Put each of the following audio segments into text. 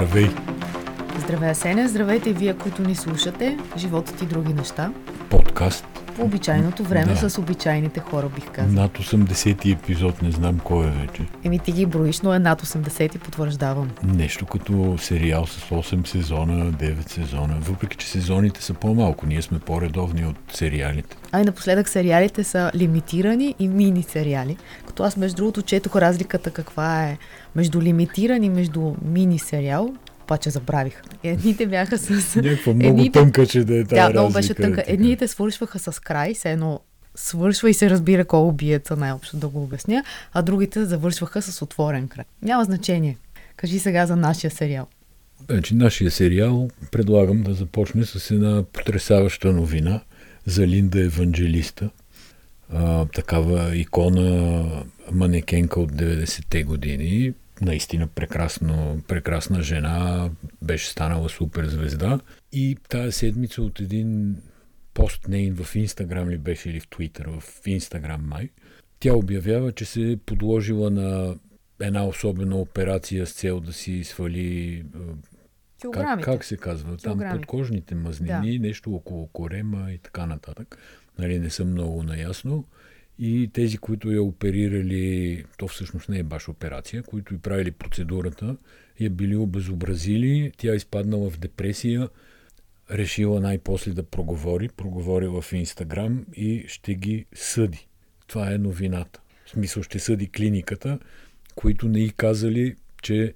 Здравей! Здравей, Сеня! Здравейте вие, които ни слушате. Животът и други неща. Подкаст. По обичайното време Да. с обичайните хора, бих казал. Над 80-ти епизод, не знам кой е вече. Еми ти ги броиш, но е над 80 и потвърждавам. Нещо като сериал с 8 сезона, 9 сезона. Въпреки, че сезоните са по-малко, ние сме по-редовни от сериалите. А и напоследък сериалите са лимитирани и мини сериали. Като аз между другото четох разликата каква е между лимитиран и между мини сериал, обаче забравих. Едните бяха с... Някаква много Едните- тънка, че да е тази Тя много беше тънка. Едните свършваха с край, все едно свършва и се разбира кой е убиеца, най-общо да го обясня, а другите завършваха с отворен край. Няма значение. Кажи сега за нашия сериал. Значи, нашия сериал предлагам да започне с една потрясаваща новина за Линда Евангелиста. А, такава икона, манекенка от 90-те години. Наистина прекрасно, прекрасна жена, беше станала супер звезда. И тази седмица от един пост нейн в Инстаграм ли беше или в Твитър, в Инстаграм май, тя обявява, че се е подложила на една особена операция с цел да си свали как, как се казва? Там подкожните мазнини, нещо около корема и така нататък. Нали, не съм много наясно. И тези, които я оперирали, то всъщност не е баш операция, които и правили процедурата, я били обезобразили, тя е изпаднала в депресия, решила най-после да проговори, проговорила в Инстаграм и ще ги съди. Това е новината. В смисъл ще съди клиниката, които не и казали, че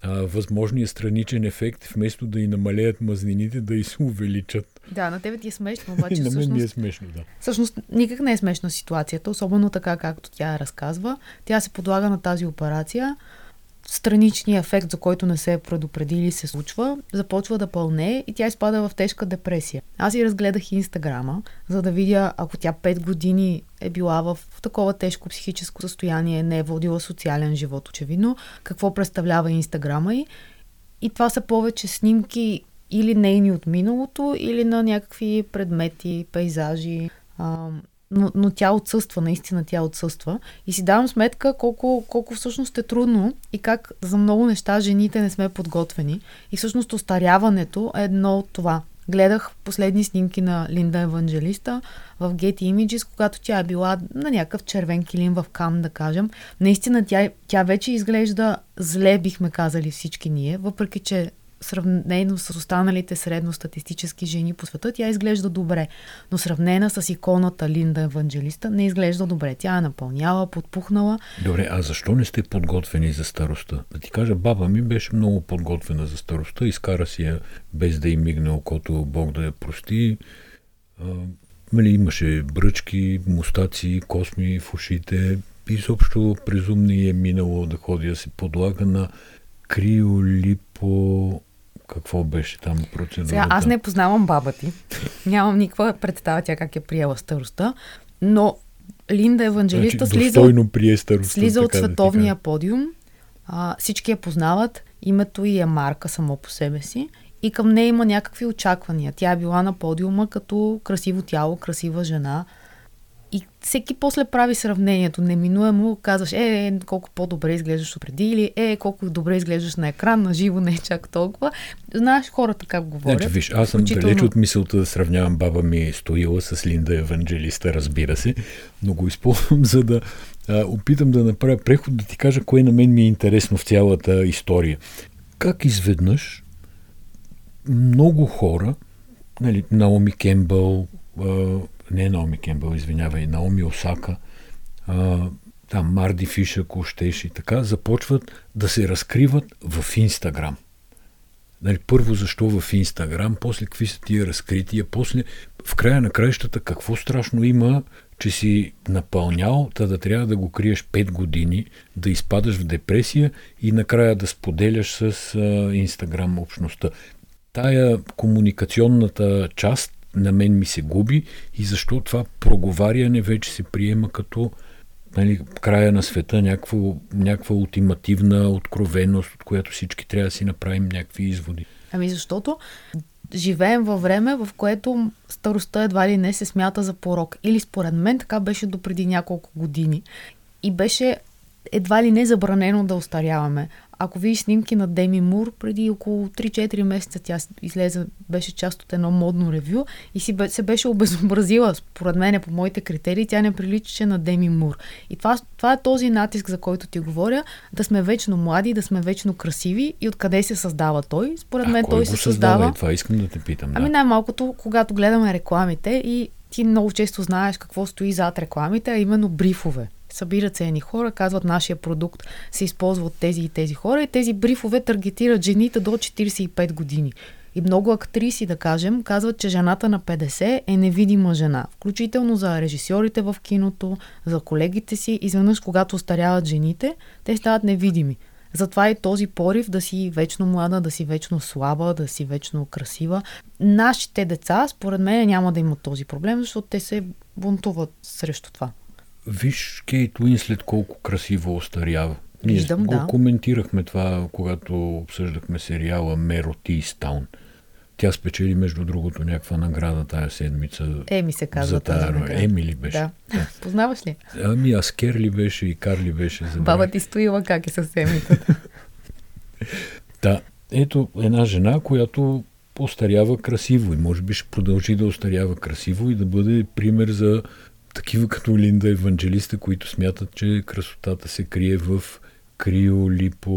а, възможният страничен ефект, вместо да и намалеят мазнините, да и се увеличат. Да, на тебе ти е смешно, обаче на мен ми е всъщност, смешно, да. всъщност никак не е смешна ситуацията, особено така както тя я разказва. Тя се подлага на тази операция, страничният ефект, за който не се е предупредили, се случва, започва да пълне и тя изпада в тежка депресия. Аз и разгледах инстаграма, за да видя, ако тя 5 години е била в такова тежко психическо състояние, не е водила социален живот, очевидно, какво представлява инстаграма и и това са повече снимки или нейни от миналото, или на някакви предмети, пейзажи. А, но, но тя отсъства, наистина тя отсъства. И си давам сметка колко, колко всъщност е трудно и как за много неща жените не сме подготвени. И всъщност остаряването е едно от това. Гледах последни снимки на Линда Евангелиста в Getty Images, когато тя е била на някакъв червен килим в Кам, да кажем. Наистина тя, тя вече изглежда зле, бихме казали всички ние, въпреки че сравнено с останалите средностатистически жени по света, тя изглежда добре. Но сравнена с иконата Линда Евангелиста, не изглежда добре. Тя е напълняла, подпухнала. Добре, а защо не сте подготвени за старостта? Да ти кажа, баба ми беше много подготвена за старостта, изкара си я без да й мигне окото, Бог да я прости. А, нали, имаше бръчки, мустаци, косми в ушите. Изобщо през ум не й е минало да ходи да се подлага на криолипо... Какво беше там процедурата? Сега аз не познавам баба ти. Нямам никаква представа тя как е приела старостта, но Линда Евангелиста значи, слиза, прие старостта. слиза от да световния кажа. подиум. А, всички я познават. Името й е марка само по себе си. И към нея има някакви очаквания. Тя е била на подиума като красиво тяло, красива жена. И всеки после прави сравнението. Неминуемо казваш, е, е, колко по-добре изглеждаш от преди, или е, колко добре изглеждаш на екран, на живо не е чак толкова. Знаеш хората как говорят. Значи, виж, аз съм включително- далеч от мисълта да сравнявам баба ми Стоила с Линда Евангелиста, разбира се, но го използвам за да а, опитам да направя преход, да ти кажа кое на мен ми е интересно в цялата история. Как изведнъж много хора, нали, Наоми Кембъл, не Наоми Кембъл, извинявай, Наоми Осака, а, там Марди Фиш, ако щеш и така, започват да се разкриват в Инстаграм. Нали, първо защо в Инстаграм, после какви са тия разкрития, после в края на краищата какво страшно има, че си напълнял, та да трябва да го криеш 5 години, да изпадаш в депресия и накрая да споделяш с Инстаграм общността. Тая комуникационната част на мен ми се губи и защо това проговаряне вече се приема като нали, края на света, някаква, някаква ултимативна откровеност, от която всички трябва да си направим някакви изводи. Ами защото живеем във време, в което старостта едва ли не се смята за порок. Или според мен така беше до преди няколко години. И беше едва ли не забранено да остаряваме. Ако видиш снимки на Деми Мур, преди около 3-4 месеца тя излезе, беше част от едно модно ревю и си се беше обезобразила, според мен, по моите критерии, тя не приличаше на Деми Мур. И това, това е този натиск, за който ти говоря, да сме вечно млади, да сме вечно красиви и откъде се създава той. Според мен а, той се създава. създава... това искам да те питам. Ами да. най-малкото, когато гледаме рекламите и ти много често знаеш какво стои зад рекламите, а именно брифове. Събират се едни хора, казват нашия продукт се използва от тези и тези хора и тези брифове таргетират жените до 45 години. И много актриси, да кажем, казват, че жената на 50 е невидима жена. Включително за режисьорите в киното, за колегите си. Изведнъж, когато остаряват жените, те стават невидими. Затова и този порив да си вечно млада, да си вечно слаба, да си вечно красива. Нашите деца, според мен, няма да имат този проблем, защото те се бунтуват срещу това. Виж Кейт Уинслет колко красиво остарява. Ние Виждам, го да. коментирахме това, когато обсъждахме сериала Меро Тистаун. Тя спечели, между другото, някаква награда тая седмица. Еми се казва тази награда. Еми ли беше? Да. да. Познаваш ли? Ами аз Керли беше и Карли беше. Забрах. Баба ти стоила как е със емицата. да, ето една жена, която остарява красиво и може би ще продължи да остарява красиво и да бъде пример за такива като Линда Евангелиста, които смятат, че красотата се крие в криолипо...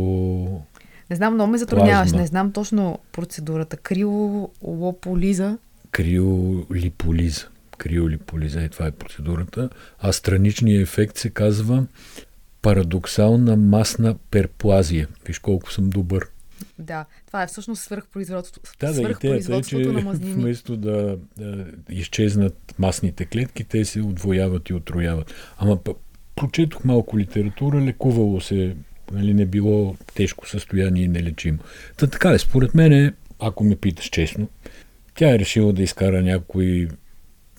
Не знам, много ме затрудняваш. Не знам точно процедурата. Криолополиза. Криолиполиза. Криолиполиза и това е процедурата. А страничният ефект се казва парадоксална масна перплазия. Виж колко съм добър. Да, това е всъщност свърхпроизводство, да, свърхпроизводството да, е, че на мазнини. Вместо да, да изчезнат масните клетки, те се отвояват и отрояват. Ама прочетох малко литература, лекувало се, нали, не било тежко състояние и нелечимо. Та така е, според мен, ако ме питаш честно, тя е решила да изкара някой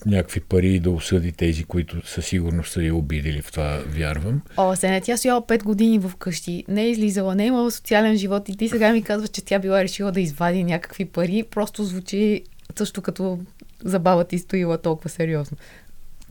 някакви пари и да осъди тези, които със сигурност са я обидели, в това вярвам. О, Сене, тя стояла 5 години в къщи, не е излизала, не е имала социален живот и ти сега ми казваш, че тя била решила да извади някакви пари, просто звучи също като забава ти стоила толкова сериозно.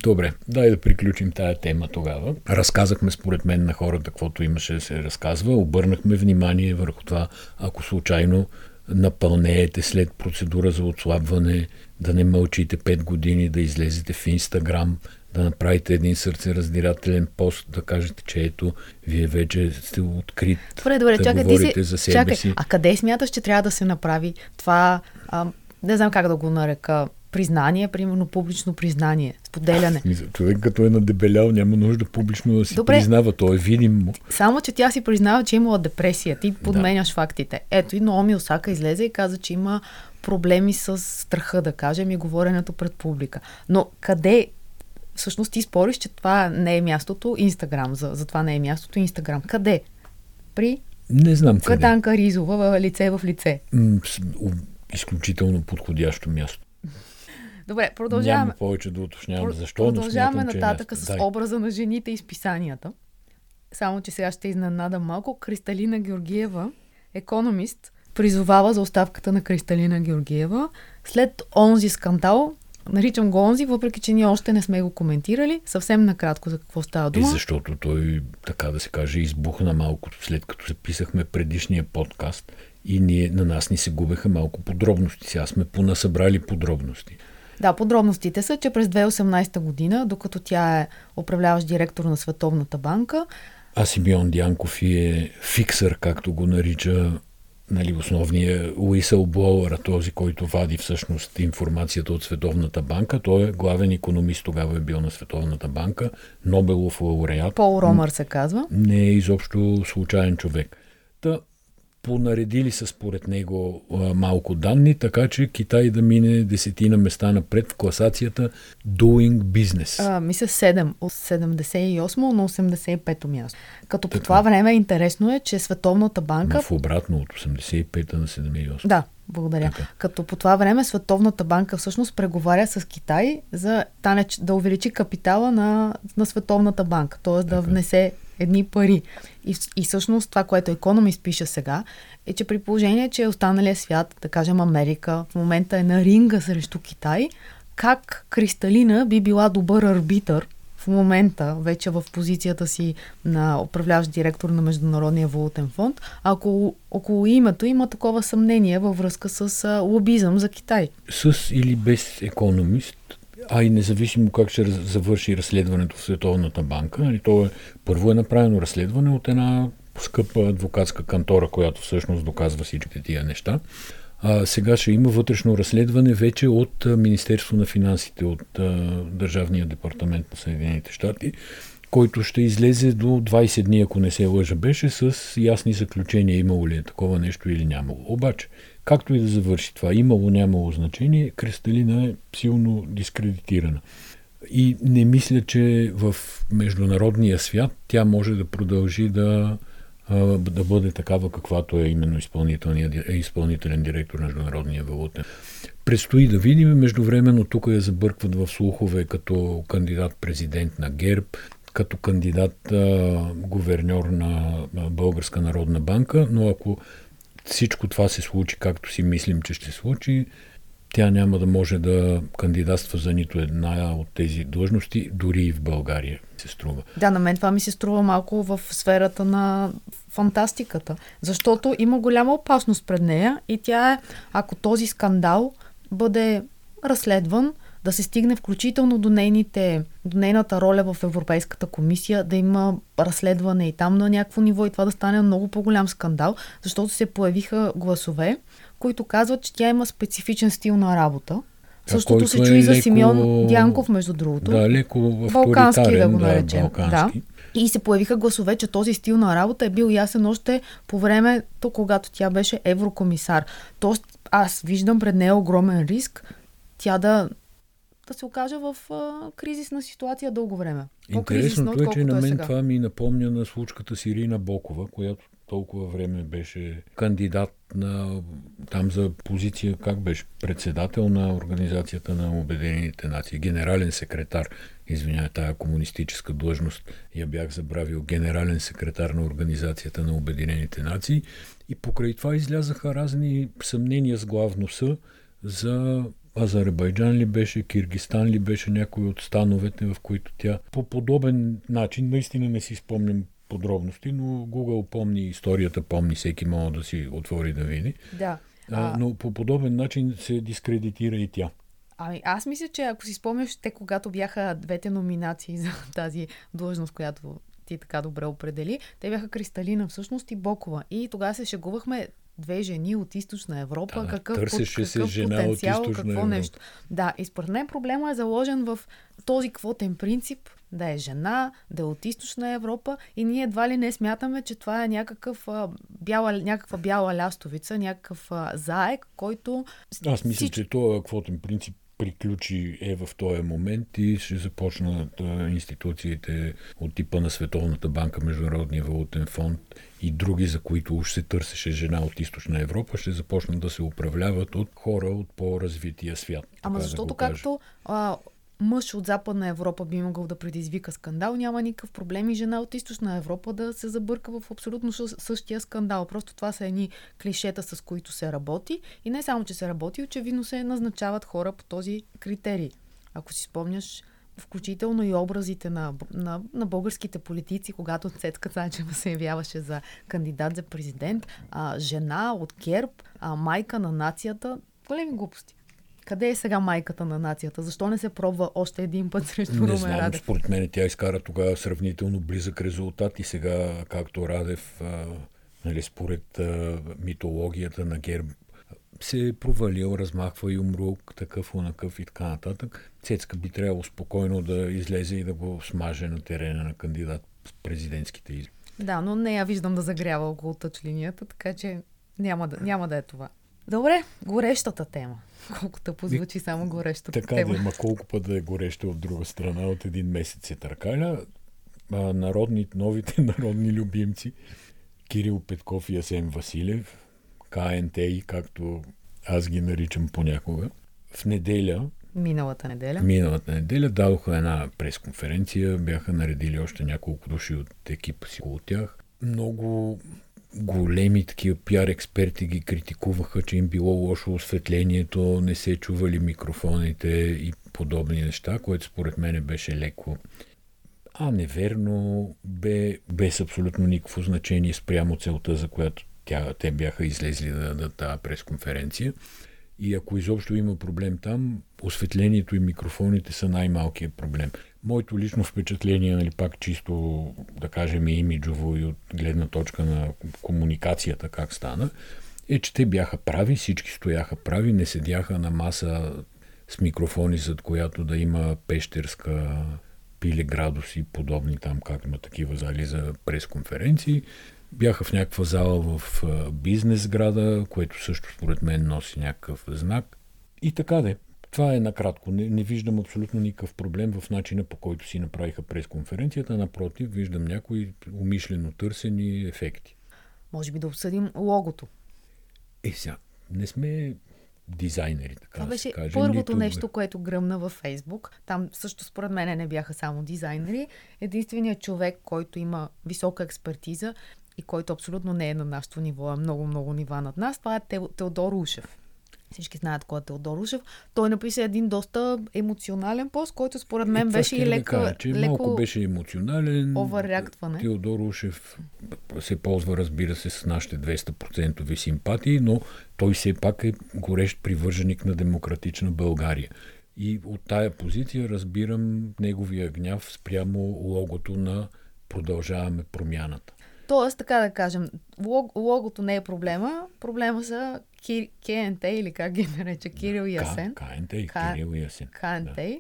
Добре, дай да приключим тая тема тогава. Разказахме според мен на хората, каквото имаше да се разказва. Обърнахме внимание върху това, ако случайно напълнеете след процедура за отслабване, да не мълчите 5 години, да излезете в Инстаграм, да направите един сърцераздирателен пост, да кажете, че ето, вие вече сте открит, добре, добре, да чакай, говорите ти си, за себе чакай, си. А къде смяташ, че трябва да се направи това, а, не знам как да го нарека, признание, примерно публично признание, споделяне. Човек като е надебелял, няма нужда публично да си Добре. признава, то е видимо. Само, че тя си признава, че е имала депресия. Ти подменяш да. фактите. Ето и Наоми Осака излезе и каза, че има проблеми с страха, да кажем, и говоренето пред публика. Но къде всъщност ти спориш, че това не е мястото Инстаграм, за, за това не е мястото Инстаграм. Къде? При не знам къде. Катанка Ризова, лице в лице. М- изключително подходящо място. Добре, продължаваме. Няма повече да уточнявам защо, Продължаваме но смятам, нататък е с Дай. образа на жените и списанията. Само, че сега ще изненадам малко. Кристалина Георгиева, економист, призовава за оставката на Кристалина Георгиева след онзи скандал, наричам го онзи, въпреки че ние още не сме го коментирали. Съвсем накратко за какво става дума. И защото той, така да се каже, избухна малко след като записахме предишния подкаст и ние, на нас ни се губеха малко подробности. Сега сме понасъбрали подробности. Да, подробностите са, че през 2018 година, докато тя е управляващ директор на Световната банка, а Симеон Дянков е фиксър, както го нарича нали, основния whistleblower, този, който вади всъщност информацията от Световната банка. Той е главен економист, тогава е бил на Световната банка, Нобелов лауреат. Пол Ромър се казва. Не е изобщо случайен човек. Та, понаредили са според него малко данни, така че Китай да мине десетина места напред в класацията Doing Business. А, мисля 7 от 78 на 85 място. Като така. по това време интересно е, че Световната банка... Но в обратно от 85 на 78. Да, благодаря. Така. Като по това време Световната банка всъщност преговаря с Китай за да увеличи капитала на, на Световната банка, т.е. да внесе едни пари. И, и всъщност това, което Economist пише сега, е, че при положение, че останалия свят, да кажем Америка, в момента е на ринга срещу Китай, как Кристалина би била добър арбитър в момента вече в позицията си на управляващ директор на Международния валутен фонд, ако около името има такова съмнение във връзка с лобизъм за Китай. С или без економист, а и независимо как ще завърши разследването в Световната банка, нали, то е, първо е направено разследване от една скъпа адвокатска кантора, която всъщност доказва всичките тия неща. А, сега ще има вътрешно разследване вече от Министерство на финансите, от Държавния департамент на Съединените щати, който ще излезе до 20 дни, ако не се лъжа, беше с ясни заключения, имало ли е такова нещо или нямало. Обаче, както и да завърши това, имало, нямало значение, Кристалина е силно дискредитирана. И не мисля, че в международния свят тя може да продължи да да бъде такава, каквато е именно е изпълнителен директор на Международния валутен. Предстои да видим, междувременно тук я забъркват в слухове като кандидат-президент на ГЕРБ, като кандидат а, гуверньор на Българска народна банка, но ако всичко това се случи както си мислим, че ще случи, тя няма да може да кандидатства за нито една от тези длъжности, дори и в България се струва. Да, на мен това ми се струва малко в сферата на фантастиката, защото има голяма опасност пред нея и тя е, ако този скандал бъде разследван, да се стигне включително до, нейните, до нейната роля в Европейската комисия, да има разследване и там на някакво ниво и това да стане много по-голям скандал, защото се появиха гласове, които казват, че тя има специфичен стил на работа. Същото се чуи е за леко... Симеон Дянков, между другото. Да, леко Балкански, да го наречем. Да, балкански. да. И се появиха гласове, че този стил на работа е бил ясен още по времето, когато тя беше еврокомисар. Тоест, аз виждам пред нея огромен риск тя да, да се окаже в а, кризисна ситуация дълго време. Интересното е, че на мен е това ми напомня на случката с Ирина Бокова, която толкова време беше кандидат на, там за позиция, как беше, председател на Организацията на Обединените нации, генерален секретар, извинявай, тая комунистическа длъжност, я бях забравил, генерален секретар на Организацията на Обединените нации. И покрай това излязаха разни съмнения с главноса за Азербайджан ли беше, Киргистан ли беше някой от становете, в които тя по подобен начин, наистина не си спомням подробности, но Google помни историята, помни, всеки може да си отвори да види. Да. А, но по подобен начин се дискредитира и тя. Ами аз мисля, че ако си спомняш, те когато бяха двете номинации за тази длъжност, която ти така добре определи, те бяха Кристалина всъщност и Бокова. И тогава се шегувахме две жени от източна Европа, да, какъв, търсеше какъв се жена потенциал, от какво Европа. нещо. Да, и според мен проблема е заложен в този квотен принцип, да е жена, да е от източна Европа и ние едва ли не смятаме, че това е някакъв, а, бяла, някаква бяла лястовица, някакъв а, заек, който... Аз мисля, Всич... че този квотен принцип приключи е в този момент и ще започнат институциите от типа на Световната банка, Международния валутен фонд и други, за които уж се търсеше жена от източна Европа, ще започнат да се управляват от хора от по-развития свят. Ама защото да както а, мъж от Западна Европа би могъл да предизвика скандал, няма никакъв проблем и жена от Източна Европа да се забърка в абсолютно същия скандал. Просто това са едни клишета, с които се работи. И не само, че се работи, очевидно се назначават хора по този критерий. Ако си спомняш, включително и образите на, на, на българските политици, когато Цетка Цачева се явяваше за кандидат за президент, а, жена от Керб, а, майка на нацията. Големи глупости. Къде е сега майката на нацията? Защо не се пробва още един път срещу Румен Не знам, Радев? според мен тя изкара тогава сравнително близък резултат и сега, както Радев, а, нали, според а, митологията на ГЕРБ, се е провалил, размахва и умрук, такъв, онакъв и така нататък. Цецка би трябвало спокойно да излезе и да го смаже на терена на кандидат с президентските избори. Да, но не я виждам да загрява около тъч линията, така че няма да, няма да е това. Добре, горещата тема. Колко тъпо звучи само горещата така тема. да, ма колко път да е горещо от друга страна, от един месец се търкаля. А, народни, новите народни любимци Кирил Петков и Асен Василев, КНТ и както аз ги наричам понякога, в неделя Миналата неделя. Миналата неделя дадоха една пресконференция, бяха наредили още няколко души от екипа си от тях. Много големи такива пиар експерти ги критикуваха, че им било лошо осветлението, не се чували микрофоните и подобни неща, което според мен беше леко а неверно, бе, без абсолютно никакво значение спрямо целта, за която тя, те бяха излезли да дадат тази пресконференция. И ако изобщо има проблем там, осветлението и микрофоните са най-малкият проблем. Моето лично впечатление, нали, пак чисто, да кажем, имиджово и от гледна точка на комуникацията, как стана, е, че те бяха прави, всички стояха прави, не седяха на маса с микрофони, зад която да има пещерска пиле градуси, подобни там, как има такива зали за пресконференции. Бяха в някаква зала в бизнес града, което също според мен носи някакъв знак. И така де. Това е накратко. Не, не виждам абсолютно никакъв проблем в начина по който си направиха пресконференцията. Напротив, виждам някои умишлено търсени ефекти. Може би да обсъдим логото. Е, сега, не сме дизайнери, така Това да беше се каже. първото Нито- нещо, което гръмна във Фейсбук. Там също според мен не бяха само дизайнери. Единственият човек, който има висока експертиза и който абсолютно не е на нашето ниво, а много, много нива над нас, това е Те- Теодор Ушев. Всички знаят кой е Теодор Ушев. Той написа един доста емоционален пост, който според мен това беше и щях да леко, кажа, че леко малко беше емоционален. овърреактване. Теодор Ушев се ползва, разбира се, с нашите 200% симпатии, но той все пак е горещ привърженик на демократична България. И от тая позиция разбирам неговия гняв спрямо логото на продължаваме промяната. Тоест, така да кажем, лог, логото не е проблема, проблема са Ки, КНТ или как ги нарече Кирил и Асен. К- КНТ Кирил и Асен. КНТ. Да.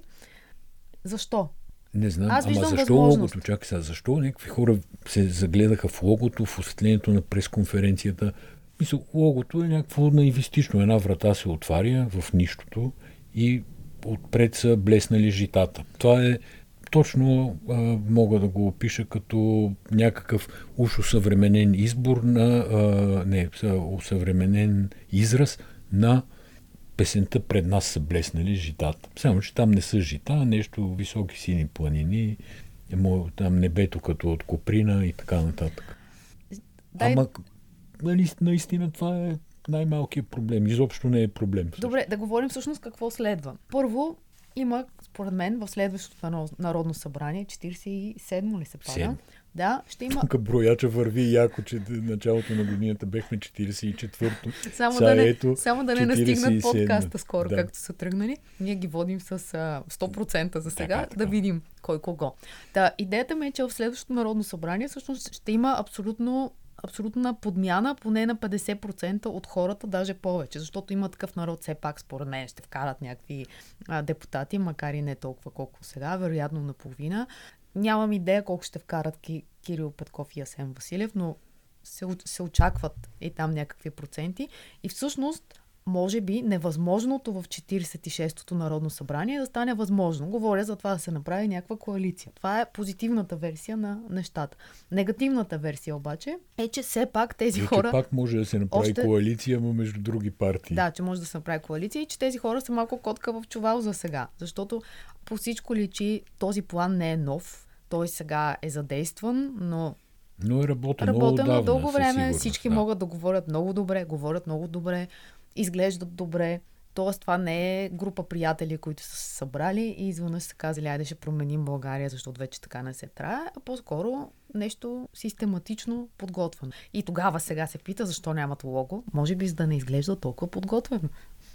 Защо? Не знам, Аз ама защо логото? Чакай сега, защо някакви хора се загледаха в логото, в осветлението на пресконференцията? Мисля, логото е някакво наивистично. Една врата се отваря в нищото и отпред са блеснали житата. Това е точно а, мога да го опиша като някакъв уж усъвременен избор на, а, не, усъвременен израз на песента пред нас са блеснали житата. Само, че там не са жита, а нещо високи сини планини, там небето като от Коприна и така нататък. Дай- Ама, нали, наистина това е най-малкият проблем. Изобщо не е проблем. Добре, да говорим всъщност какво следва. Първо, има, според мен, в следващото наро- Народно събрание, 47 ли се пада? Седмо. Да, ще има... Тук брояча върви яко, че началото на годината бехме 44-то. Само да, не, ето само да не настигнат 47. подкаста скоро, Да. както са тръгнали. Ние ги водим с а, 100% за сега, Така, така. да видим кой кого. Та, идеята ми е, че в следващото Народно събрание всъщност ще има абсолютно абсолютна подмяна, поне на 50% от хората, даже повече, защото има такъв народ все пак, според мен, ще вкарат някакви а, депутати, макар и не толкова колко сега, вероятно наполовина. Нямам идея колко ще вкарат Ки, Кирил Петков и Асен Василев, но се, се очакват и там някакви проценти. И всъщност, може би, невъзможното в 46-то Народно събрание да стане възможно. Говоря за това да се направи някаква коалиция. Това е позитивната версия на нещата. Негативната версия обаче е, че все пак тези И, хора... че пак може да се направи още- коалиция, но между други партии. Да, че може да се направи коалиция и че тези хора са малко котка в чувал за сега. Защото по всичко личи, този план не е нов. Той сега е задействан, но Но е работено много отдавна, дълго време. Всички да. могат да говорят много добре, говорят много добре, изглеждат добре. Тоест, това не е група приятели, които са се събрали и изведнъж са казали, айде ще променим България, защото вече така не се трае, а по-скоро нещо систематично подготвено. И тогава сега се пита, защо нямат лого. Може би за да не изглежда толкова подготвено.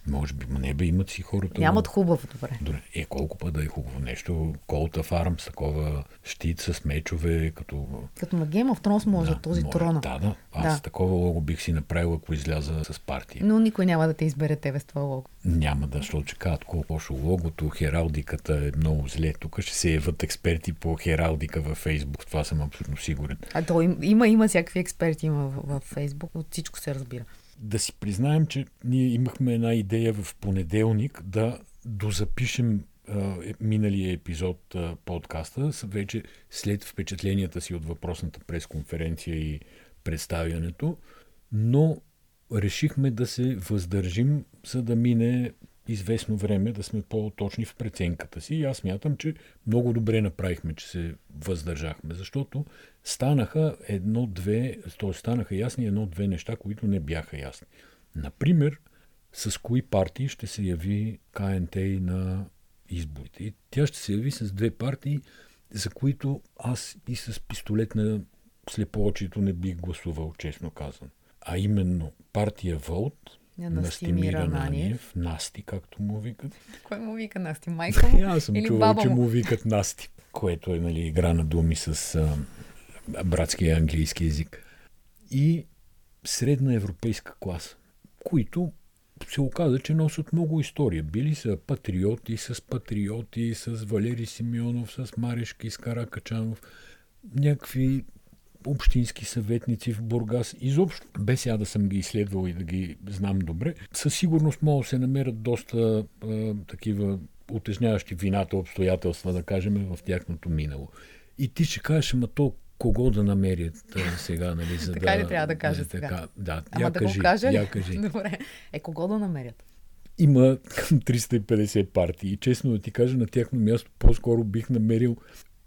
Може би, не бе, имат си хората. Нямат хубаво, добре. Добре. Е, колко път да е хубаво нещо. Колта фарм с такова щит с мечове, като... Като на Game of Thrones може да, този може. трона. Да, да. Аз Да. такова лого бих си направил, ако изляза с партия. Но никой няма да те избере тебе с това лого. Няма да, защото че казват колко лошо логото, хералдиката е много зле. Тук ще се яват експерти по хералдика във Фейсбук. Това съм абсолютно сигурен. А то им, има, има всякакви експерти има в, в Фейсбук, от всичко се разбира. Да си признаем, че ние имахме една идея в понеделник да дозапишем а, е- миналия епизод а, подкаста, вече след впечатленията си от въпросната пресконференция и представянето, но решихме да се въздържим, за да мине известно време, да сме по-точни в преценката си. И аз мятам, че много добре направихме, че се въздържахме, защото станаха едно-две, т.е. станаха ясни едно-две неща, които не бяха ясни. Например, с кои партии ще се яви КНТ на изборите. И тя ще се яви с две партии. за които аз и с пистолет на слепоочието не бих гласувал, честно казано. А именно партия Волт, Я на Стимир Ананиев. Насти, както му викат. Кой му вика Насти? Майка му? Аз съм Или чувал, баба че му? му викат Насти, което е нали, игра на думи с а, братския английски язик. И средна европейска класа, които се оказа, че носят много история. Били са патриоти с патриоти, с Валери Симеонов, с Марешки, с Каракачанов, някакви общински съветници в Бургас. Изобщо, без сега да съм ги изследвал и да ги знам добре, със сигурност могат да се намерят доста а, такива утежняващи вината обстоятелства, да кажем, в тяхното минало. И ти ще кажеш, ама то кого да намерят а, сега, нали, за Така да... ли трябва да кажа сега? Така, да, Ама я да кажи, го кажа я кажи. Добре. Е, кого да намерят? Има към 350 партии и честно да ти кажа, на тяхно място по-скоро бих намерил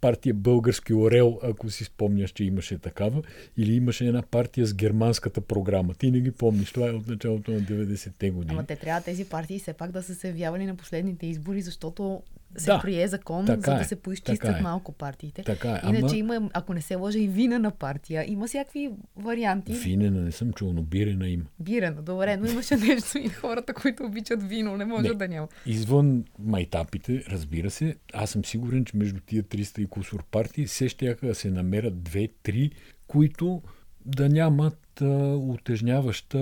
партия Български Орел, ако си спомняш, че имаше такава, или имаше една партия с германската програма. Ти не ги помниш, това е от началото на 90-те години. Ама те трябва тези партии все пак да са се явявали на последните избори, защото се Да, прие закон, така за да е, се поизчистят е. малко партиите. Така е, Иначе ама- има, ако не се лъжа, и вина на партия. Има всякакви варианти. Винена не съм чул, но бирена има. Бирена, добре, но имаше нещо и хората, които обичат вино, не може Не. да няма. Извън майтапите, разбира се, аз съм сигурен, че между тия 300 и кусор партии се ще да се намерят две-три, които да нямат а, утежняваща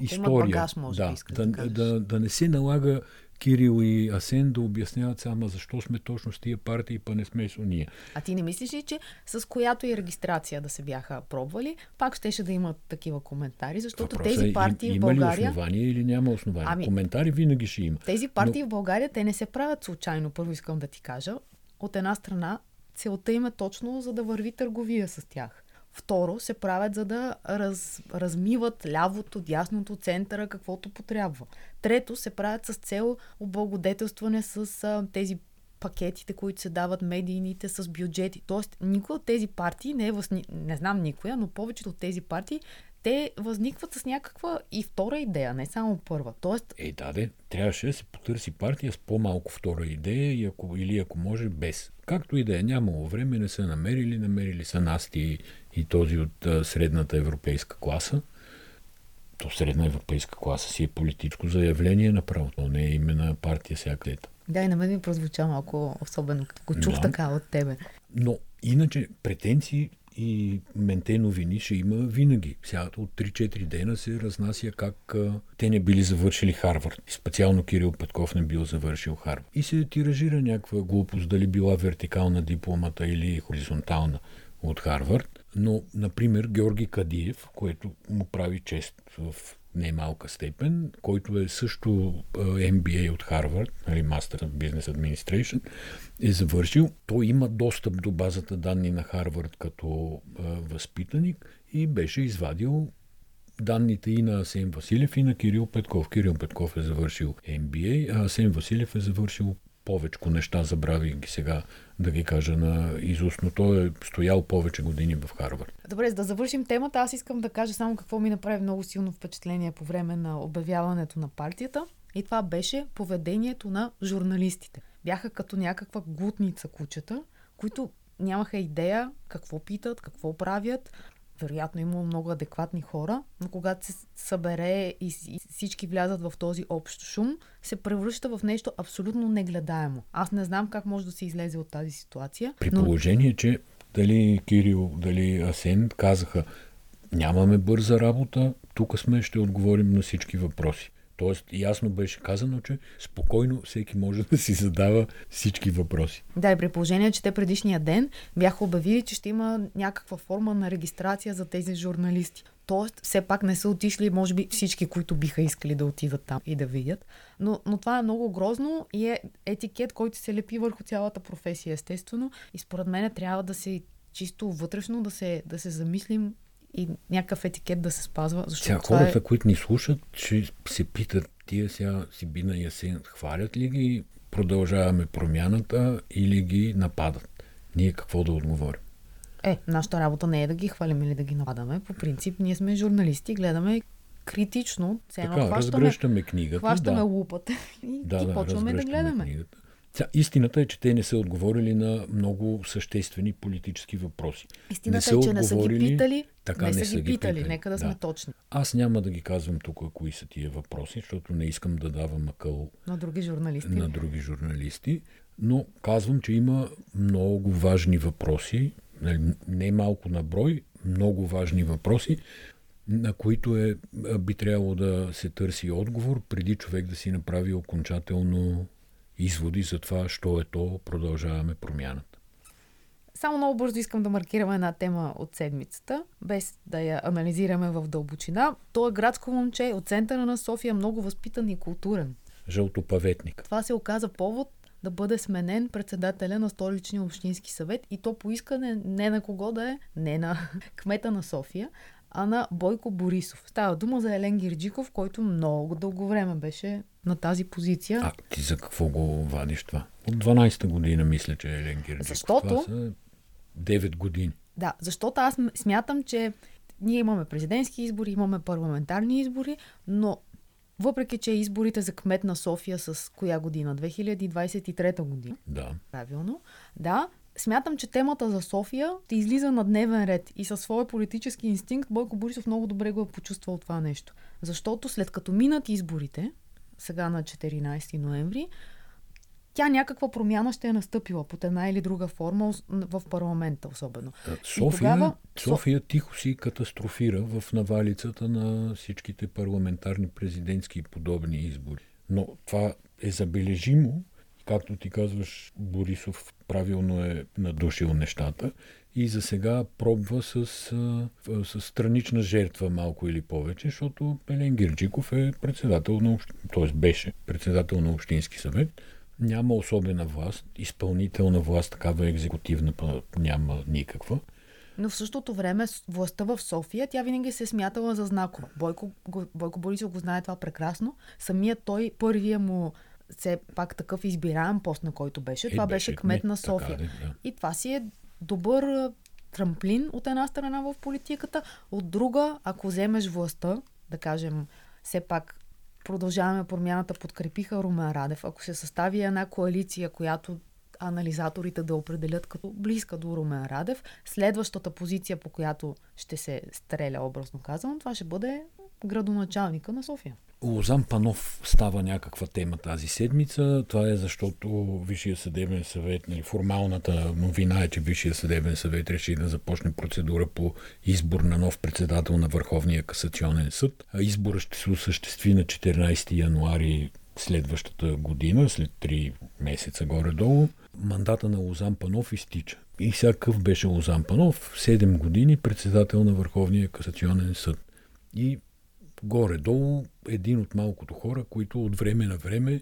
история. багаж, може да, да, да да, да не се налага Кирил и Асен да обясняват само защо сме точно с тия партии, па не сме с уния. А ти не мислиш ли, че с която и регистрация да се бяха пробвали, пак щеше да имат такива коментари, защото Въпросът тези е, партии им- в има ли България... основание или няма основание? Ами- Коментари винаги ще има. Тези партии в България, те не се правят случайно, първо искам да ти кажа. От една страна, целта им е точно за да върви търговия с тях. Второ, се правят за да раз, размиват лявото, дясното, центъра, каквото потрябва. Трето, се правят с цел облагодетелстване с а, тези пакетите, които се дават медийните с бюджети. Тоест, никой от тези партии не е възни... не знам никоя, но повечето от тези партии те възникват с някаква и втора идея, не само първа. Тоест, Е, да, де, трябваше да се потърси партия с по-малко втора идея и ако, или ако може без. Както и да е, нямало време, не са намерили, намерили са Насти и, и този от а, средната европейска класа. То средна европейска класа си е политическо заявление направо. То не е име на партия всяка лета. Да, и на мен ми прозвуча малко особено, като го чух Да. така от тебе. Но иначе претенции и менте новини ще има винаги. Сега от 3-4 дена се разнася как а, те не били завършили Харвард. Специално Кирил Петков не бил завършил Харвард. И се тиражира някаква глупост, дали била вертикална дипломата или хоризонтална от Харвард. Но, например, Георги Кадиев, което му прави чест в немалка степен, който е също а, MBA от Харвард, нали, Master of Business Administration, е завършил. Той има достъп до базата данни на Харвард като а, възпитаник и беше извадил данните и на Асен Василев и на Кирил Петков. Кирил Петков е завършил MBA, а Асен Василев е завършил повечко неща, забравих ги сега да ги кажа на изуст, но той е стоял повече години в Харвард. Добре, за да завършим темата, аз искам да кажа само какво ми направи много силно впечатление по време на обявяването на партията. И това беше поведението на журналистите. Бяха като някаква глутница кучета, които нямаха идея какво питат, какво правят. Вероятно имало много адекватни хора, но когато се събере и всички влязат в този общ шум, се превръща в нещо абсолютно негледаемо. Аз не знам как може да се излезе от тази ситуация. При но... положение, че дали Кирил, дали Асен казаха, нямаме бърза работа, тук сме, ще отговорим на всички въпроси. Тоест, ясно беше казано, че спокойно всеки може да си задава всички въпроси. Да, и при положение, че те предишния ден бяха обявили, че ще има някаква форма на регистрация за тези журналисти. Тоест, все пак не са отишли, може би, всички, които биха искали да отидат там и да видят. Но, но това е много грозно и е етикет, който се лепи върху цялата професия, естествено. И според мен трябва да се чисто вътрешно да се, да се замислим и някакъв етикет да се спазва. Защото Сега хората, е... които ни слушат, ще се питат, тия сега си бина и Асен, хвалят ли ги, продължаваме промяната или ги нападат? Ние какво да отговорим? Е, нашата работа не е да ги хвалим или да ги нападаме. По принцип, ние сме журналисти, гледаме критично, едно Така, хващаме, разгръщаме книгата. хващаме да. лупата и, Да, и да, почваме да гледаме. Книгата. Истината е, че те не са отговорили на много съществени политически въпроси. Истината не са е, че не са ги питали, така не, не са ги питали, питали. нека да, да сме точни. Аз няма да ги казвам тук кои са тия въпроси, защото не искам да давам акъл на други журналисти. На други журналисти, но казвам, че има много важни въпроси, нали, не малко на брой, много важни въпроси, на които е, би трябвало да се търси отговор, преди човек да си направи окончателно изводи за това, що е то, продължаваме промяната. Само много бързо искам да маркирам една тема от седмицата, без да я анализираме в дълбочина. То е градско момче от центъра на София, много възпитан и културен. Жълтопаветник. Това се оказа повод да бъде сменен председателя на столичния общински съвет и то поискане не на кого да е, не на кмета на София, а на Бойко Борисов. Става дума за Елен Гирджиков, който много дълго време беше на тази позиция. А ти за какво го вадиш това? От 12-та година мисля, че е Елен Гирджиков. Защото... Това са 9 години. Да, защото аз смятам, че ние имаме президентски избори, имаме парламентарни избори, но въпреки, че изборите за кмет на София с коя година? 2023 година. Да. Правилно. Да, смятам, че темата за София ти излиза на дневен ред и със своя политически инстинкт Бойко Борисов много добре го е почувствал това нещо. Защото след като минат изборите, сега на 14 ноември, тя някаква промяна ще е настъпила под една или друга форма в парламента особено. София, тогава... София тихо си катастрофира в навалицата на всичките парламентарни, президентски и подобни избори. Но това е забележимо, както ти казваш, Борисов правилно е надушил нещата и за сега пробва с, с странична жертва малко или повече, защото Елен Гирджиков е председател на, т.е. беше председател на Общински съвет, няма особена власт, изпълнителна власт, такава екзекутивна няма никаква. Но в същото време властта в София, тя винаги се е смятала за знакова. Бойко, Бойко Борисов го знае това прекрасно. Самият той, първия му все пак такъв избираем пост, на който беше. Е, това беше, беше кмет на София. Така, да. И това си е добър трамплин от една страна в политиката, от друга, ако вземеш властта, да кажем, все пак продължаваме промяната, подкрепиха Румен Радев. Ако се състави една коалиция, която анализаторите да определят като близка до Румен Радев, следващата позиция, по която ще се стреля, образно казано, това ще бъде градоначалника на София. Лозан Панов става някаква тема тази седмица. Това е защото Висшия съдебен съвет, нали, формалната новина е, че Висшия съдебен съвет реши да започне процедура по избор на нов председател на Върховния касационен съд. Избора ще се осъществи на 14 януари следващата година, след 3 месеца горе-долу. Мандата на Лозан Панов изтича. И всякакъв беше Лозан Панов, 7 години председател на Върховния касационен съд. И горе-долу един от малкото хора, които от време на време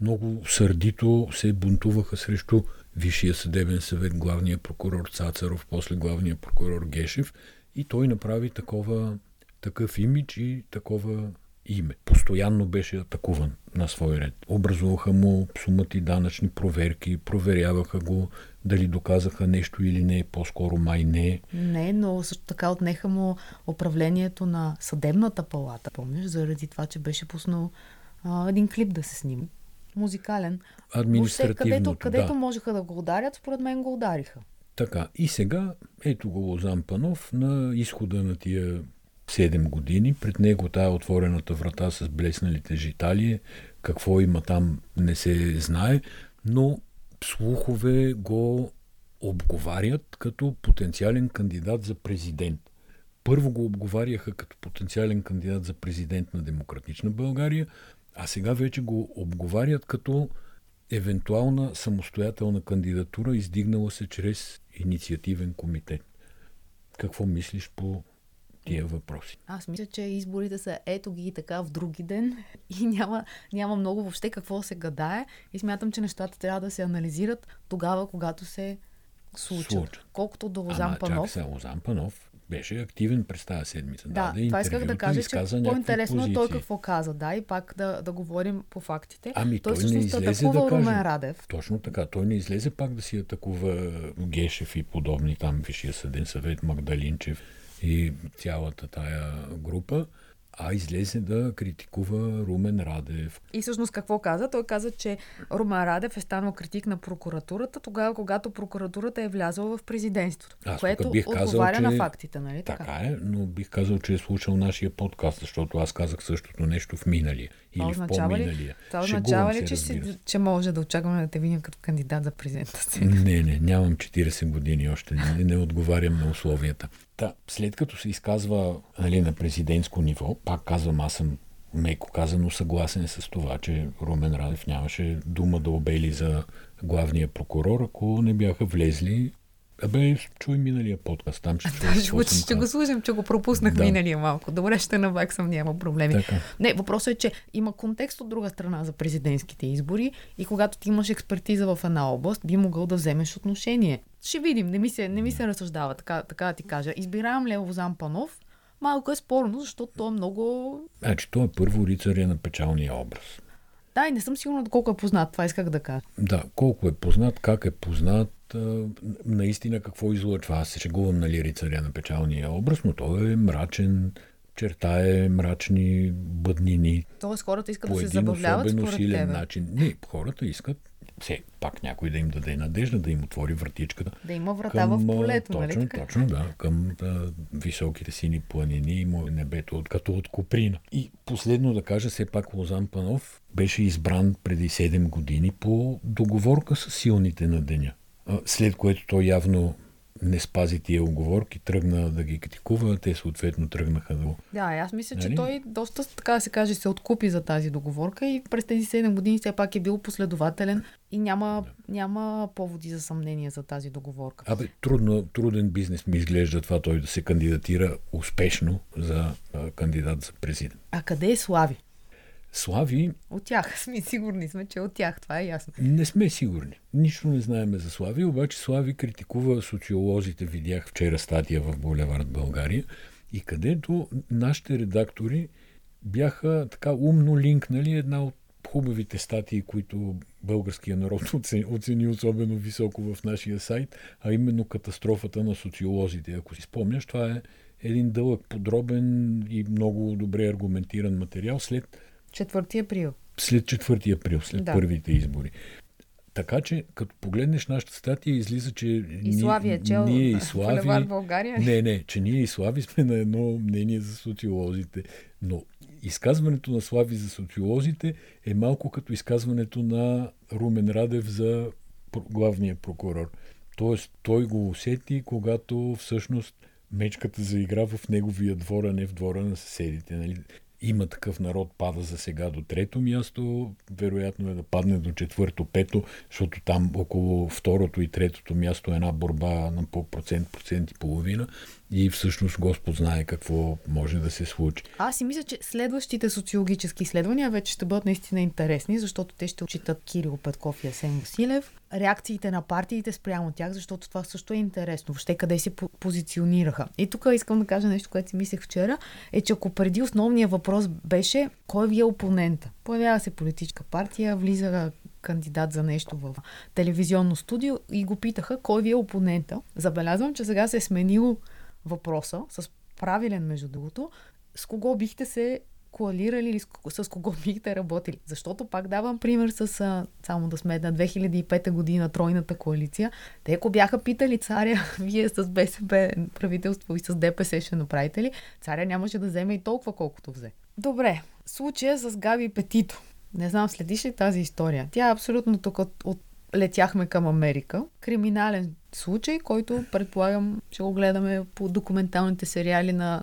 много сърдито се бунтуваха срещу Висшия съдебен съвет, главния прокурор Цацаров, после главния прокурор Гешев и той направи такова, такъв имидж и такова име. Постоянно беше атакуван на свой ред. Образуваха му сумати данъчни проверки, проверяваха го дали доказаха нещо или не, по-скоро май не. Не, но също така отнеха му управлението на съдебната палата, помниш, заради това, че беше пуснал а, един клип да се снима. Музикален. Административното, където, където да. можеха да го ударят, според мен го удариха. Така, и сега, ето го Лозан Панов на изхода на тия 7 години. Пред него тая отворената врата с блесналите житали. Какво има там не се знае, но слухове го обговарят като потенциален кандидат за президент. Първо го обговаряха като потенциален кандидат за президент на Демократична България, а сега вече го обговарят като евентуална самостоятелна кандидатура, издигнала се чрез инициативен комитет. Какво мислиш по тия въпроси. Аз мисля, че изборите са ето ги и така в други ден и няма, няма много въобще какво се гадае и смятам, че нещата трябва да се анализират тогава, когато се случат. Случат. Колкото до Лозан Панов. Чак се, Лозан Панов беше активен през тази седмица. Да, да това исках да кажа, че по-интересно е той какво каза, да, и пак да, да говорим по фактите. Ами той, той не излезе да каже, Румен Радев. Точно така, той не излезе пак да си атакува Гешев и подобни там Висшия съден съвет, Магдалинчев и цялата тая група. а излезе да критикува Румен Радев. И всъщност какво каза? Той каза, че Румен Радев е станал критик на прокуратурата тогава, когато прокуратурата е влязла в президентството. Аз което бих казал, отговаря че... на фактите, нали така? Така е, но бих казал, че е слушал нашия подкаст, защото аз казах същото нещо в миналия или в по-миналия. Това означава ли, че, си, че може да очакваме да те видим като кандидат за президента? Не, не, нямам 40 години още, не, не отговарям на условията. Та, след като се изказва нали, на президентско ниво, пак казвам, аз съм меко казано съгласен с това, че Румен Радев нямаше дума да обели за главния прокурор, ако не бяха влезли Абе, чуй миналия подкаст, там ще чуй. ще, го, ще го слушам, че го пропуснах да. миналия малко. Добре, ще наваксам, няма проблеми. Така. Не, въпросът е, че има контекст от друга страна за президентските избори и когато ти имаш експертиза в една област, би могъл да вземеш отношение. Ще видим, не ми се, не ми се разсъждава, така, така да ти кажа. Избираем ли Лозан Панов? Малко е спорно, защото той е много... Значи, той е първо рицаря на печалния образ. Да, и не съм сигурна колко е познат, това исках да кажа. Да, колко е познат, как е познат, наистина какво излъчва. Аз се шегувам, нали, рицаря на печалния образ, но той е мрачен, черта е мрачни бъднини. Тоест хората искат да се забавляват според силен тебе. начин. Не, хората искат все пак някой да им даде надежда, да им отвори вратичката. Да има врата към, в полето, точно, нали така? Точно, да. Към да, високите сини планини и небето като от Коприна. И последно да кажа, все пак Лозан Панов беше избран преди 7 години по договорка с силните на деня. След което той явно не спази тия оговорки, тръгна да ги критикува, те съответно тръгнаха да Да, аз мисля, нали? че той доста, така да се каже, се откупи за тази договорка и през тези 7 години все пак е бил последователен и няма, да. няма поводи за съмнение за тази договорка. Абе, трудно, труден бизнес ми изглежда това той да се кандидатира успешно за а, кандидат за президент. А къде е Слави? Слави... От тях сме сигурни сме, че от тях, това е ясно. Не сме сигурни. Нищо не знаеме за Слави, обаче Слави критикува социолозите, видях вчера статия в Булевард България, и където нашите редактори бяха така умно линкнали една от хубавите статии, които българския народ оцени особено високо в нашия сайт, а именно катастрофата на социолозите. Ако си спомняш, това е един дълъг, подробен и много добре аргументиран материал след 4 април. След 4 април, след да. първите избори. Така че, като погледнеш нашата статия, излиза, че и Слави е чел ние и Слави... България. Не, не, че ние и Слави сме на едно мнение за социолозите. Но изказването на Слави за социолозите е малко като изказването на Румен Радев за главния прокурор. Тоест, той го усети, когато всъщност мечката заигра в неговия двор, а не в двора на съседите. Нали? Има такъв народ, пада за сега до трето място, вероятно е да падне до четвърто, пето, защото там около второто и третото място е една борба на по процент, процент и половина и всъщност Господ знае какво може да се случи. Аз си мисля, че следващите социологически изследвания вече ще бъдат наистина интересни, защото те ще отчитат Кирил Петков и Асен Василев, реакциите на партиите спрямо тях, защото това също е интересно. Въобще къде се позиционираха. И тук искам да кажа нещо, което си мислех вчера, е, че ако преди основният въпрос беше кой ви е опонента. Появява се политическа партия, влиза кандидат за нещо в телевизионно студио и го питаха кой ви е опонента. Забелязвам, че сега се е сменило въпроса, с правилен между другото, с кого бихте се коалирали или с, с кого бихте работили. Защото пак давам пример с, само да сме на 2005 година, тройната коалиция. Те ако бяха питали царя, вие с БСП правителство и с ДПС ще направите ли, царя нямаше да вземе и толкова колкото взе. Добре, случая с Габи Петито. Не знам, следиш ли тази история? Тя е абсолютно тук от, от летяхме към Америка. Криминален случай, който предполагам ще го гледаме по документалните сериали на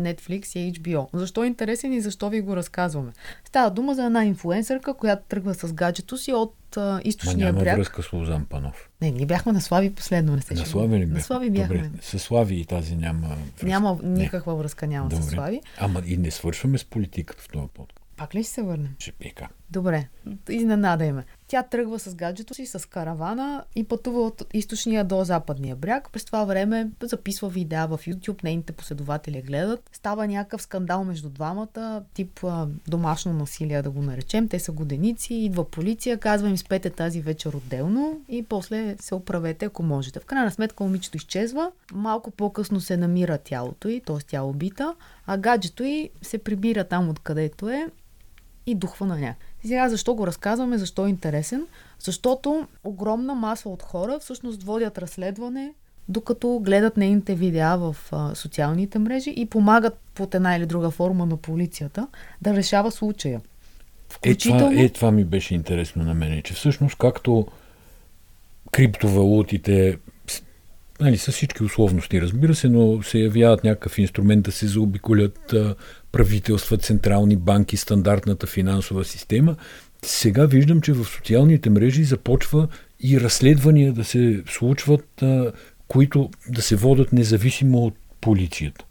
Netflix и HBO. Защо е интересен и защо ви го разказваме? Става дума за една инфуенсърка, която тръгва с гаджето си от а, източния няма бряг. връзка с Лозан Панов. Не, ние бяхме на Слави последно. Не се на Слави ли бяхме? На Слави бяхме. Добре, с Слави и тази няма връзка. Няма никаква връзка няма Добре. с Слави. Ама и не свършваме с политиката в този подкаст. Пак ли ще се върнем? Ще пека. Добре, изненада име. Тя тръгва с гаджето си, с каравана и пътува от източния до западния бряг. През това време записва видеа в YouTube, нейните последователи гледат. Става някакъв скандал между двамата, тип а, домашно насилие да го наречем. Те са годеници, идва полиция, казва им спете тази вечер отделно и после се оправете, ако можете. В крайна сметка момичето изчезва, малко по-късно се намира тялото й, т.е. тя е убита, а гаджето й се прибира там откъдето е и духва на ня. И сега защо го разказваме, защо е интересен? Защото огромна маса от хора всъщност водят разследване, докато гледат нейните видеа в а, социалните мрежи и помагат под една или друга форма на полицията да решава случая. Включително... Е, това, е, това ми беше интересно на мен, че всъщност както криптовалутите нали, с всички условности, разбира се, но се явяват някакъв инструмент да се заобиколят правителства, централни банки, стандартната финансова система. Сега виждам, че в социалните мрежи започва и разследвания да се случват, които да се водят независимо от полицията.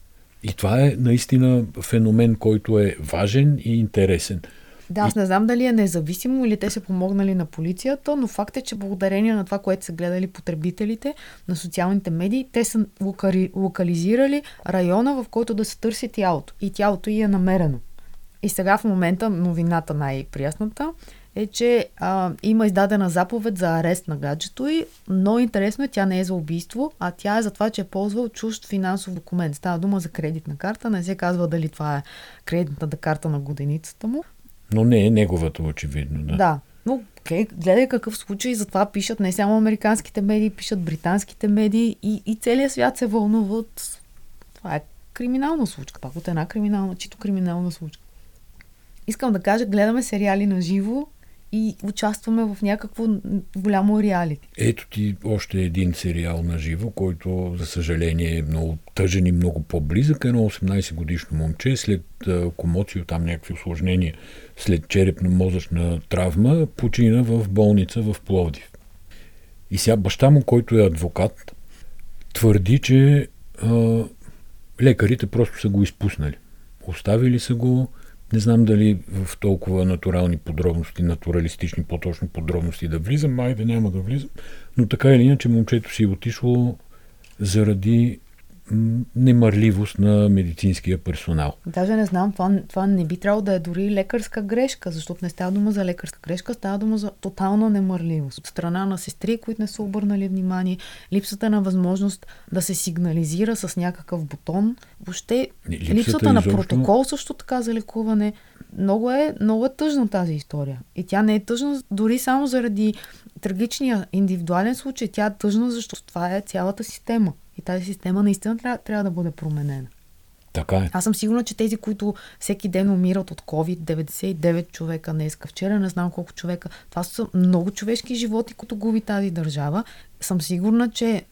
И това е наистина феномен, който е важен и интересен. Да, аз не знам дали е независимо или те са помогнали на полицията, но факт е, че благодарение на това, което са гледали потребителите на социалните медии, те са локали, локализирали района, в който да се търси тялото. И тялото й е намерено. И сега в момента новината най-приясната е, че а, има издадена заповед за арест на гаджето и, но интересно е, тя не е за убийство, а тя е за това, че е ползвал чужд финансов документ. Става дума за кредитна карта, не се казва дали това е кредитната карта на годеницата му, но не е неговата, очевидно. Да. да. Но гледай какъв случай, затова пишат не само американските медии, пишат британските медии и, и целият свят се вълнуват. Това е криминална случка, пак от една криминална, чито криминална случка. Искам да кажа, гледаме сериали на живо и участваме в някакво голямо реалити. Ето ти още един сериал на живо, който, за съжаление, е много тъжен и много по-близък. Едно 18 годишно момче след комоцио, там някакви осложнения, след черепно-мозъчна травма, почина в болница в Пловдив. И сега баща му, който е адвокат, твърди, че а, лекарите просто са го изпуснали. Оставили са го, не знам дали в толкова натурални подробности, натуралистични по-точно подробности да влизам, май да няма да влизам, но така или иначе момчето си е отишло заради немърливост на медицинския персонал. Даже не знам, това, това не би трябвало да е дори лекарска грешка, защото не става дума за лекарска грешка, става дума за тотална немърливост. От страна на сестри, които не са обърнали внимание, липсата на възможност да се сигнализира с някакъв бутон, въобще липсата, липсата на изобщо... протокол също така за лекуване. Много е, много е тъжна тази история. И тя не е тъжна дори само заради трагичния индивидуален случай, тя е тъжна, защото това е цялата система. И тази система наистина трябва, трябва да бъде променена. Така е. Аз съм сигурна, че тези, които всеки ден умират от COVID, 99 човека днеска, вчера не знам колко човека, това са много човешки животи, които губи тази държава. Съм сигурна, че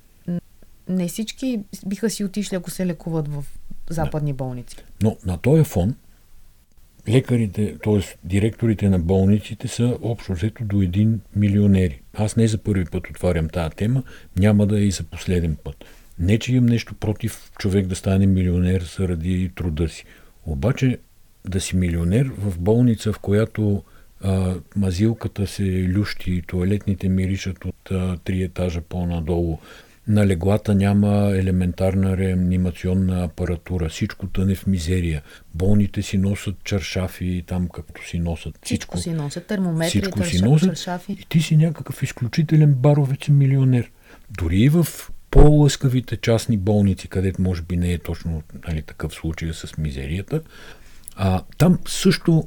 не всички биха си отишли, ако се лекуват в западни болници. Но на този фон лекарите, т.е. директорите на болниците са общо взето до един милионери. Аз не за първи път отварям тази тема, няма да е и за последен път. Не, че имам нещо против човек да стане милионер заради труда си. Обаче да си милионер в болница, в която а, мазилката се лющи, туалетните миришат от а, три етажа по-надолу, на леглата няма елементарна реанимационна апаратура, всичко тъне в мизерия. Болните си носят чаршафи там, както си носят. Всичко, всичко си носят, термометри, всичко си носят, чаршафи. И ти си някакъв изключителен баровец милионер. Дори и в по-лъскавите частни болници, където може би не е точно нали, такъв случай с мизерията, а, там също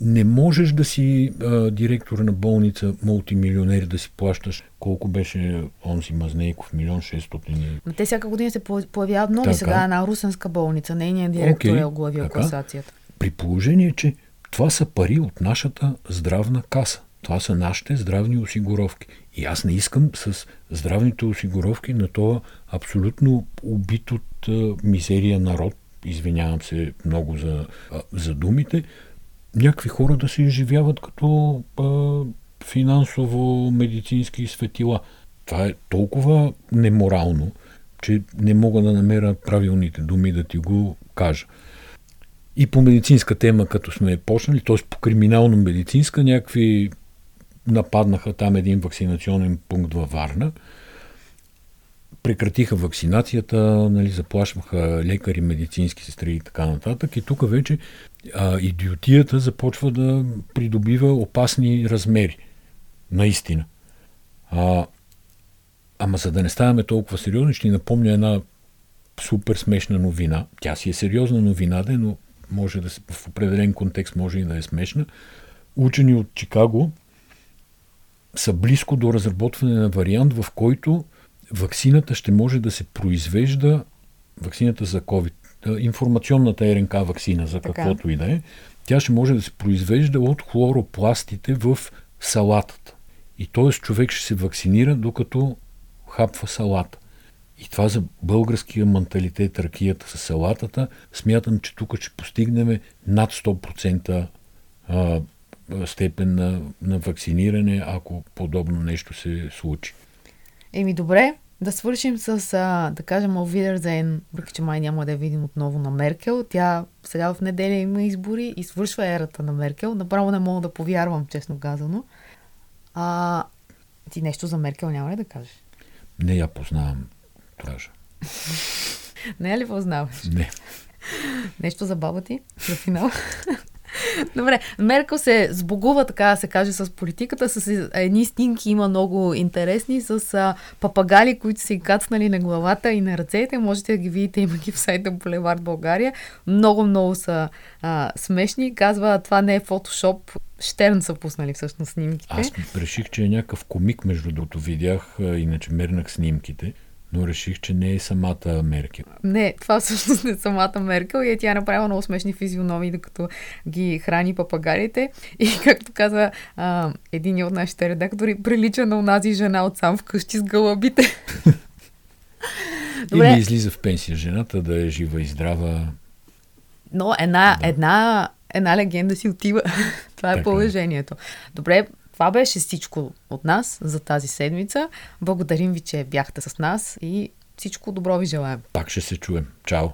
не можеш да си а, директор на болница, мултимилионер, да си плащаш колко беше онзи Мазнейков, милион шестотин. Но те всяка година се появяват нови. Така. Сега една русенска болница, нейният директор okay, е оглавил класацията. При положение, че това са пари от нашата здравна каса. Това са нашите здравни осигуровки. И аз не искам с здравните осигуровки на това абсолютно убит от мизерия народ, извинявам се много за, за думите, някакви хора да се изживяват като финансово-медицински светила. Това е толкова неморално, че не мога да намеря правилните думи да ти го кажа. И по медицинска тема, като сме почнали, т.е. по криминално-медицинска, някакви нападнаха там един вакцинационен пункт във Варна. Прекратиха вакцинацията, нали, заплашваха лекари, медицински сестри и така нататък. И тук вече а, идиотията започва да придобива опасни размери. Наистина. А, ама за да не ставаме толкова сериозни, ще ни напомня една супер смешна новина. Тя си е сериозна новина, но може да се, в определен контекст може и да е смешна. Учени от Чикаго са близко до разработване на вариант, в който ваксината ще може да се произвежда, ваксината за COVID, информационната РНК вакцина, за каквото и да е, тя ще може да се произвежда от хлоропластите в салатата. И т.е. човек ще се вакцинира, докато хапва салата. И това за българския менталитет, ракията с салатата, смятам, че тук ще постигнем над 100% а, степен на, на вакциниране, ако подобно нещо се случи. Еми добре, да свършим с, а, да кажем, Овидерзен, въпреки че май няма да я видим отново на Меркел. Тя сега в неделя има избори и свършва ерата на Меркел. Направо не мога да повярвам, честно казано. А, ти нещо за Меркел няма ли да кажеш? Не я познавам стража. Не е ли познаваш? Не. Нещо за баба ти? За финал? Добре, Меркел се сбогува, така да се каже, с политиката, с едни снимки има много интересни, с а, папагали, които са и кацнали на главата и на ръцете. Можете да ги видите, има ги в сайта Булевард България. Много, много са а, смешни. Казва, това не е фотошоп. Штерн са пуснали всъщност снимките. Аз реших, че е някакъв комик, между другото, видях, иначе мернах снимките но реших, че не е самата Меркел. Не, това всъщност не е самата Меркел и е тя направила много смешни физиономии, докато ги храни папагалите. И както каза а, един от нашите редактори, прилича на онази жена от сам вкъщи с гълъбите. Добре. Излиза в пенсия жената да е жива и здрава. Но една, да. една, една легенда си отива. Това е така. положението. Добре, това беше всичко от нас за тази седмица. Благодарим ви, че бяхте с нас и всичко добро ви желаем. Пак ще се чуем. Чао!